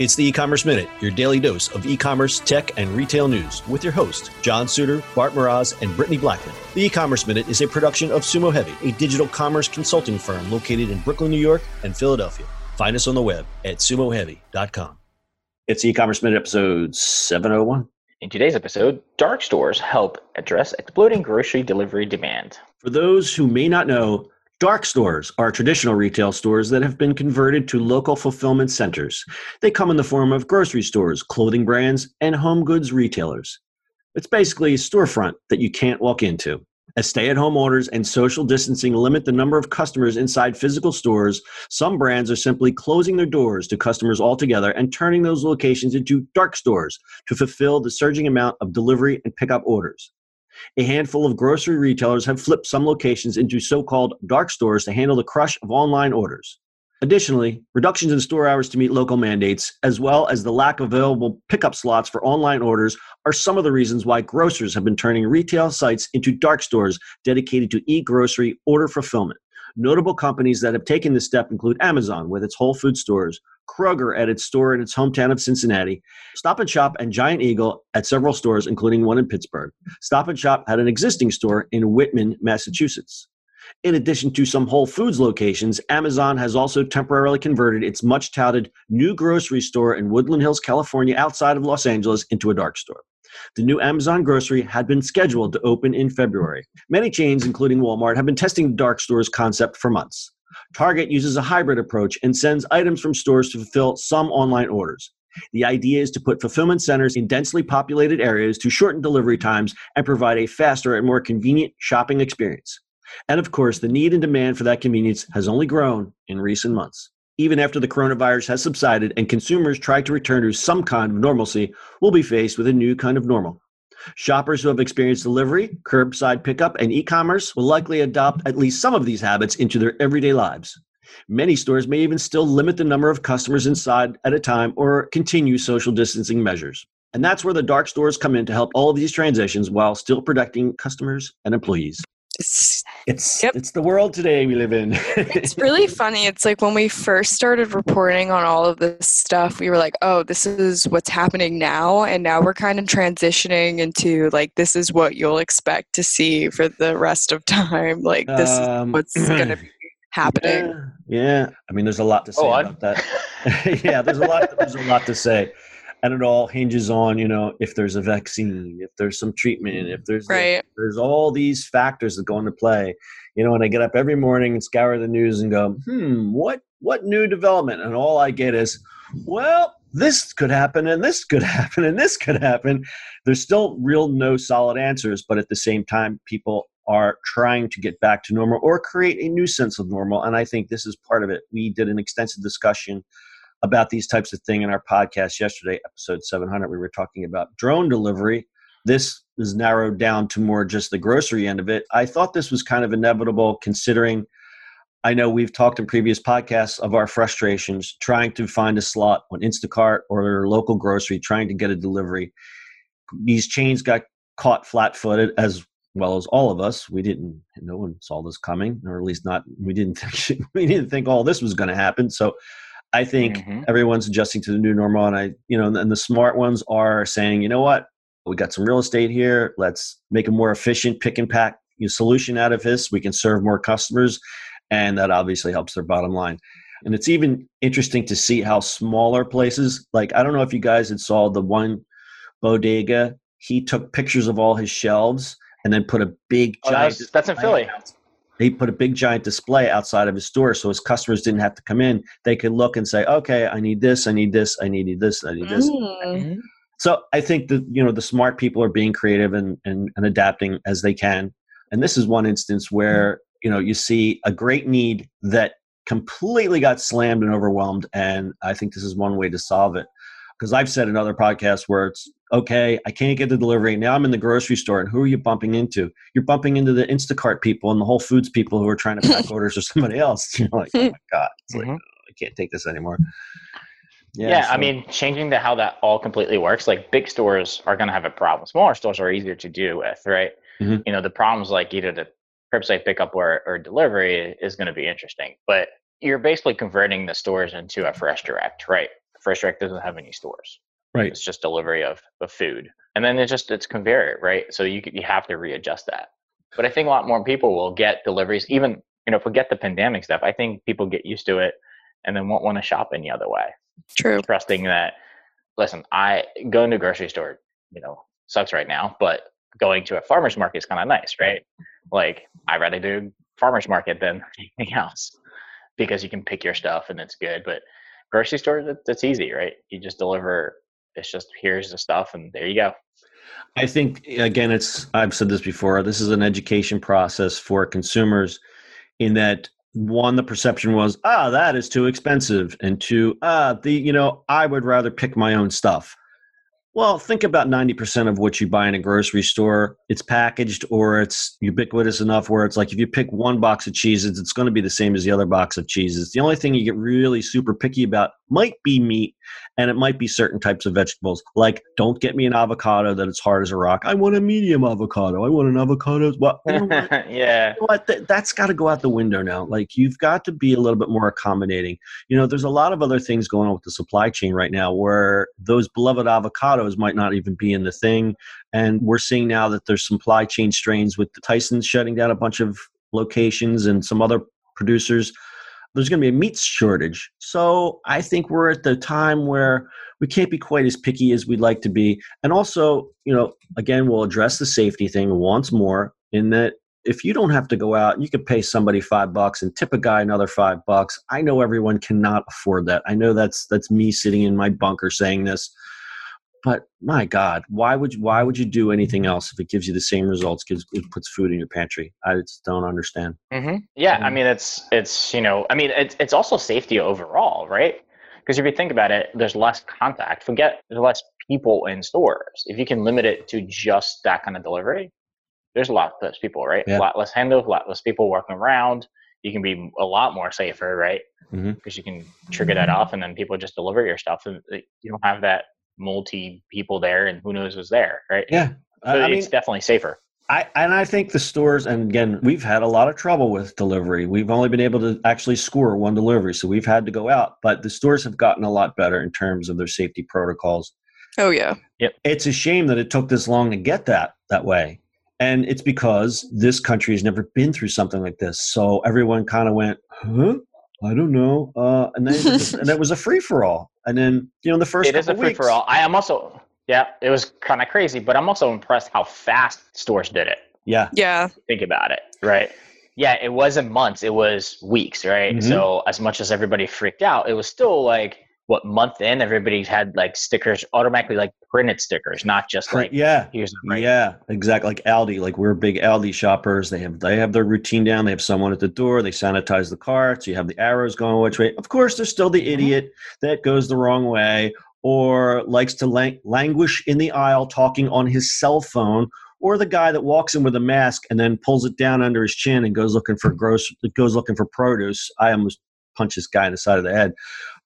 It's the e-commerce minute, your daily dose of e-commerce, tech, and retail news with your host, John Suder, Bart Mroz, and Brittany Blackman. The e-commerce minute is a production of Sumo Heavy, a digital commerce consulting firm located in Brooklyn, New York, and Philadelphia. Find us on the web at sumoheavy.com. It's the e-commerce minute episode 701. In today's episode, dark stores help address exploding grocery delivery demand. For those who may not know, Dark stores are traditional retail stores that have been converted to local fulfillment centers. They come in the form of grocery stores, clothing brands, and home goods retailers. It's basically a storefront that you can't walk into. As stay at home orders and social distancing limit the number of customers inside physical stores, some brands are simply closing their doors to customers altogether and turning those locations into dark stores to fulfill the surging amount of delivery and pickup orders. A handful of grocery retailers have flipped some locations into so called dark stores to handle the crush of online orders. Additionally, reductions in store hours to meet local mandates, as well as the lack of available pickup slots for online orders, are some of the reasons why grocers have been turning retail sites into dark stores dedicated to e grocery order fulfillment. Notable companies that have taken this step include Amazon with its Whole Food stores, Kroger at its store in its hometown of Cincinnati, Stop and Shop and Giant Eagle at several stores, including one in Pittsburgh. Stop and Shop had an existing store in Whitman, Massachusetts. In addition to some Whole Foods locations, Amazon has also temporarily converted its much touted new grocery store in Woodland Hills, California, outside of Los Angeles, into a dark store. The new Amazon grocery had been scheduled to open in February. Many chains, including Walmart, have been testing the dark stores concept for months. Target uses a hybrid approach and sends items from stores to fulfill some online orders. The idea is to put fulfillment centers in densely populated areas to shorten delivery times and provide a faster and more convenient shopping experience. And of course, the need and demand for that convenience has only grown in recent months. Even after the coronavirus has subsided and consumers try to return to some kind of normalcy, we'll be faced with a new kind of normal. Shoppers who have experienced delivery, curbside pickup, and e commerce will likely adopt at least some of these habits into their everyday lives. Many stores may even still limit the number of customers inside at a time or continue social distancing measures. And that's where the dark stores come in to help all of these transitions while still protecting customers and employees. It's, It's Yep. it's the world today we live in. it's really funny. It's like when we first started reporting on all of this stuff, we were like, oh, this is what's happening now. And now we're kind of transitioning into like, this is what you'll expect to see for the rest of time. Like, this is Um, what's going to be happening. Yeah, yeah. I mean, there's a lot to say Oh, I- about that. yeah, there's a lot. There's a lot to say, and it all hinges on you know if there's a vaccine, if there's some treatment, if there's Right. there's all these factors that go into play. You know, when I get up every morning and scour the news and go, hmm, what what new development? And all I get is, well, this could happen, and this could happen, and this could happen. There's still real no solid answers, but at the same time, people are trying to get back to normal or create a new sense of normal. And I think this is part of it. We did an extensive discussion about these types of things in our podcast yesterday, episode 700. We were talking about drone delivery. This is narrowed down to more just the grocery end of it. I thought this was kind of inevitable considering I know we've talked in previous podcasts of our frustrations trying to find a slot on Instacart or their local grocery, trying to get a delivery. These chains got caught flat footed as well as all of us. We didn't, no one saw this coming, or at least not, we didn't think, we didn't think all this was going to happen. So I think Mhm. everyone's adjusting to the new normal. And I, you know, and the smart ones are saying, you know what, we got some real estate here. Let's make a more efficient pick and pack you know, solution out of this. We can serve more customers, and that obviously helps their bottom line. And it's even interesting to see how smaller places, like I don't know if you guys had saw the one bodega, he took pictures of all his shelves and then put a big Oh, giant. that's, that's in Philly. He put a big giant display outside of his store, so his customers didn't have to come in. They could look and say, "Okay, I need this, I need this, I need this, I need this." Mm. So I think that you know the smart people are being creative and, and, and adapting as they can. And this is one instance where you know you see a great need that completely got slammed and overwhelmed. And I think this is one way to solve it. Because I've said in other podcasts where it's okay, I can't get the delivery. Now I'm in the grocery store, and who are you bumping into? You're bumping into the Instacart people and the Whole Foods people who are trying to pack orders or somebody else. You're like, oh my god, it's like Mhm. I can't take this anymore. Yeah, I so- mean, changing to how that all completely works, like big stores are going to have a problem. Smaller stores are easier to do with, right? Mhm. You know, the problems like either the curbside pickup or, or delivery is going to be interesting, but you're basically converting the stores into a fresh direct, right? Fresh Direct doesn't have any stores. Right. It's just delivery of, of food, and then it's just it's conveyor, right? So you you have to readjust that. But I think a lot more people will get deliveries, even you know, forget the pandemic stuff. I think people get used to it and then won't want to shop any other way. True. Trusting that, listen, I going to a grocery store, you know, sucks right now, but going to a farmer's market is kind of nice, right? Like I'd rather do farmer's market than anything else because you can pick your stuff and it's good. But grocery store, that's easy, right? You just deliver. It's just here's the stuff and there you go. I think again, it's I've said this before. This is an education process for consumers, in that one, the perception was ah that is too expensive, and two, ah the you know I would rather pick my own stuff. Well, think about 90% of what you buy in a grocery store. It's packaged or it's ubiquitous enough where it's like if you pick one box of cheeses, it's going to be the same as the other box of cheeses. The only thing you get really super picky about might be meat and it might be certain types of vegetables. Like, don't get me an avocado that it's hard as a rock. I want a medium avocado. I want an avocado. Well, you know what? yeah. You know what? Th- that's got to go out the window now. Like, you've got to be a little bit more accommodating. You know, there's a lot of other things going on with the supply chain right now where those beloved avocados might not even be in the thing. And we're seeing now that there's supply chain strains with the Tyson's shutting down a bunch of locations and some other producers there's going to be a meat shortage. So I think we're at the time where we can't be quite as picky as we'd like to be. And also, you know, again, we'll address the safety thing once more in that if you don't have to go out, you could pay somebody five bucks and tip a guy another five bucks. I know everyone cannot afford that. I know that's that's me sitting in my bunker saying this. But my God, why would you, why would you do anything else if it gives you the same results? Because it puts food in your pantry. I just don't understand. Mm-hmm. Yeah, I um, mean it's it's you know I mean it's it's also safety overall, right? Because if you think about it, there's less contact. Forget there's less people in stores. If you can limit it to just that kind of delivery, there's a lot less people, right? Yeah. A lot less handles, a lot less people working around. You can be a lot more safer, right? Mm-hmm. Because you can trigger that mm-hmm. off, and then people just deliver your stuff, and uh, you don't have that multi people there, and who knows who's there, right? Yeah, So I, I mean, it's definitely safer. I and I think the stores, and again, we've had a lot of trouble with delivery. We've only been able to actually score one delivery, so we've had to go out. But the stores have gotten a lot better in terms of their safety protocols. Oh yeah. Yep. It's a shame that it took this long to get that that way, and it's because this country has never been through something like this. So everyone kind of went, "Huh." I don't know, uh, and then and it was a free for all. And then you know the first It is a free for all. I am also yeah, it was kind of crazy, but I'm also impressed how fast stores did it. Yeah, Yeah. Think about it, right? Yeah, it wasn't months; it was weeks, right? Mhm. So as much as everybody freaked out, it was still like what month in everybody had like stickers automatically like printed stickers, not just like yeah, here's the right. Yeah, exactly. Like Aldi, like we're big Aldi shoppers. They have they have their routine down. They have someone at the door. They sanitize the carts. You have the arrows going which way. Of course, there's still the mm-hmm. idiot that goes the wrong way or likes to lang- languish in the aisle talking on his cell phone. Or the guy that walks in with a mask and then pulls it down under his chin and goes looking for gross, goes looking for produce. I almost punch this guy in the side of the head.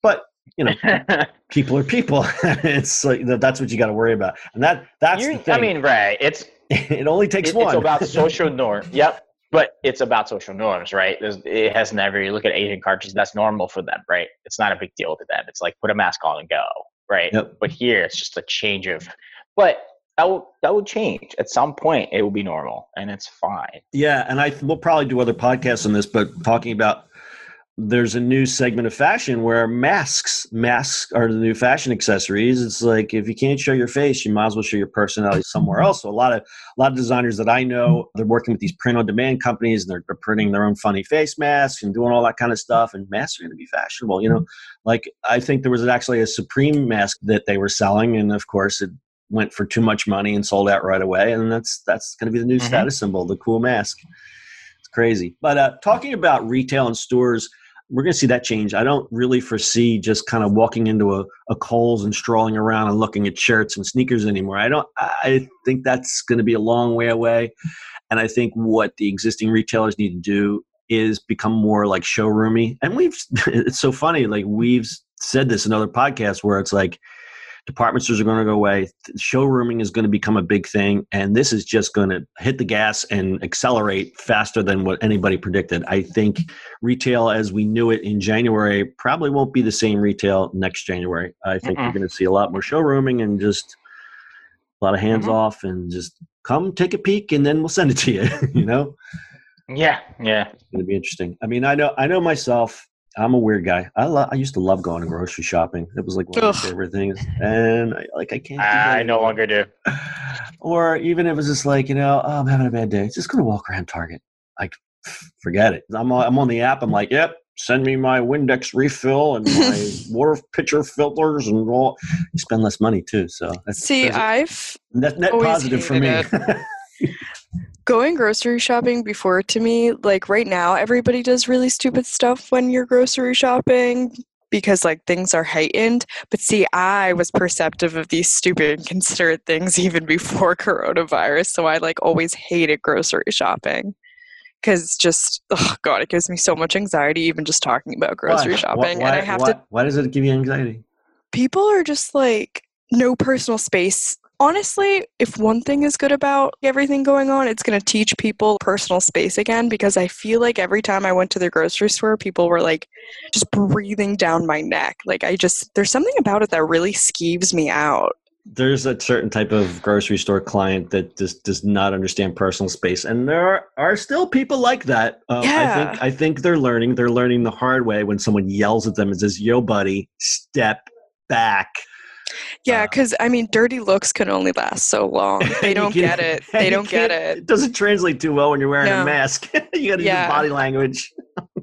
But you know, people are people. it's like that's what you got to worry about, and that that's You- the thing. I mean, right? It's it only takes it- one. It's about social norm. Yep. But it's about social norms, right? There's, it has never. You look at Asian countries, that's normal for them, right? It's not a big deal to them. It's like put a mask on and go, right? Yep. But here, it's just a change of. But that will that will change at some point. It will be normal, and it's fine. Yeah, and I we'll probably do other podcasts on this, but talking about there's a new segment of fashion where masks masks are the new fashion accessories. It's like if you can't show your face, you might as well show your personality somewhere else. So a lot of a lot of designers that I know, they're working with these print on demand companies and they're, they're printing their own funny face masks and doing all that kind of stuff. And masks are going to be fashionable, you know. Like I think there was actually a Supreme mask that they were selling, and of course it went for too much money and sold out right away. And that's that's going to be the new Mhm. status symbol, the cool mask. It's crazy. But uh, talking about retail and stores, we're going to see that change. I don't really foresee just kind of walking into a, a Kohl's and strolling around and looking at shirts and sneakers anymore. I don't. I think that's going to be a long way away. And I think what the existing retailers need to do is become more like showroomy. And we've. It's so funny. Like we've said this in other podcasts where it's like Department stores are going to go away. Showrooming is going to become a big thing, and this is just going to hit the gas and accelerate faster than what anybody predicted. I think retail, as we knew it in January, probably won't be the same retail next January. I think Mm-mm. we're going to see a lot more showrooming and just a lot of hands Mhm. off and just come take a peek, and then we'll send it to you. you know. Yeah, yeah. It's gonna be interesting. I mean, I know, I know myself. I'm a weird guy. I lo- I used to love going to grocery shopping. It was like one of Ugh. my favorite things, and I, like I can't. do that I no anymore. longer do. Or even if it was just like you know, oh, I'm having a bad day. Just gonna walk around Target. Like, forget it. I'm on, I'm on the app. I'm like, yep. Send me my Windex refill and my water pitcher filters and all. You spend less money too, so that's, See, that's I've net, net always positive for me. hated going grocery shopping before to me like right now everybody does really stupid stuff when you're grocery shopping because like things are heightened but see i was perceptive of these stupid inconsiderate things even before coronavirus so i like always hated grocery shopping because just oh god it gives me so much anxiety even just talking about grocery shopping Why, and i have to Why does it give you anxiety? people are just like no personal space. Honestly, if one thing is good about everything going on, it's going to teach people personal space again because I feel like every time I went to the grocery store, people were like just breathing down my neck. Like I just there's something about it that really skeeves me out. there's a certain type of grocery store client that just does not understand personal space and there are, are still people like that um, i think i think they're learning they're learning the hard way when someone yells at them and says yo buddy step back Yeah, Uh, because I mean, dirty looks can only last so long. They don't get it. They don't get it. it doesn't translate too well when you're wearing a mask you gotta Yeah. use body language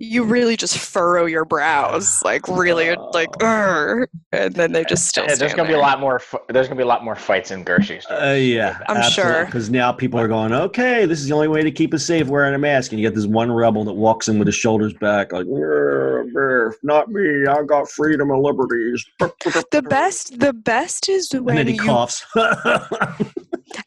You really just furrow your brows, like really, like, Oh. "Urgh," and then they just still. Yeah, there's gonna be a lot more. There's gonna be a lot more fights in grocery stores. uh, yeah I'm sure. because now people are going okay this is the only way to keep us safe wearing a mask and you get this one rebel that walks in with his shoulders back like "Brr, brr, not me i got freedom and liberties The best, the best is and when then he you coughs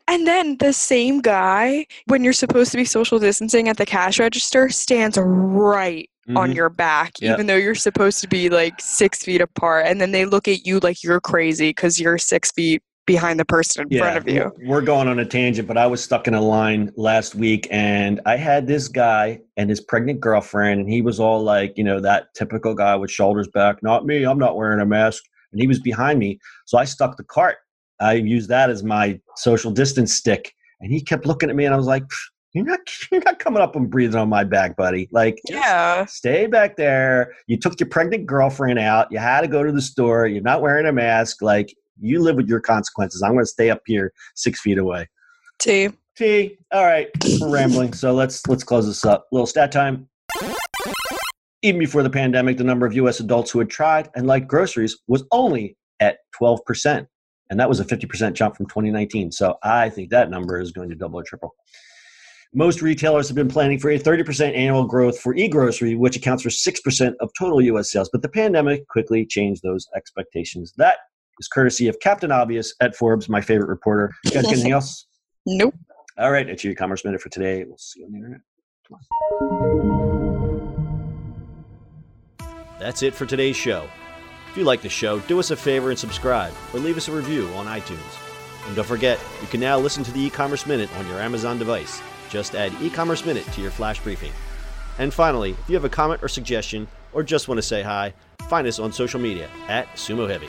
And then the same guy, when you're supposed to be social distancing at the cash register, stands right on Mhm. your back, Yep. even though you're supposed to be like six feet apart. And then they look at you like you're crazy because you're six feet behind the person in front of you. We're going on a tangent, but I was stuck in a line last week and I had this guy and his pregnant girlfriend, and he was all like, you know, that typical guy with shoulders back, not me, I'm not wearing a mask. And he was behind me. So I stuck the cart. I used that as my social distance stick. And he kept looking at me and I was like, you're not you're not coming up and breathing on my back, buddy. Like Yeah. stay back there. You took your pregnant girlfriend out. You had to go to the store. You're not wearing a mask. Like you live with your consequences. I'm going to stay up here six feet away. See, T. All right, we're rambling. So let's let's close this up. A little stat time. Even before the pandemic, the number of U.S. adults who had tried and liked groceries was only at 12 percent, and that was a 50 percent jump from 2019. So I think that number is going to double or triple. Most retailers have been planning for a 30% annual growth for e-grocery, which accounts for 6% of total U.S. sales. But the pandemic quickly changed those expectations. That is courtesy of Captain Obvious at Forbes, my favorite reporter. You guys got anything else? nope. All right, it's your e-commerce minute for today. We'll see you on the internet. Come on. That's it for today's show. If you like the show, do us a favor and subscribe or leave us a review on iTunes. And don't forget, you can now listen to the e-commerce minute on your Amazon device. Just add e-commerce minute to your flash briefing. And finally, if you have a comment or suggestion or just want to say hi, find us on social media at Sumo Heavy.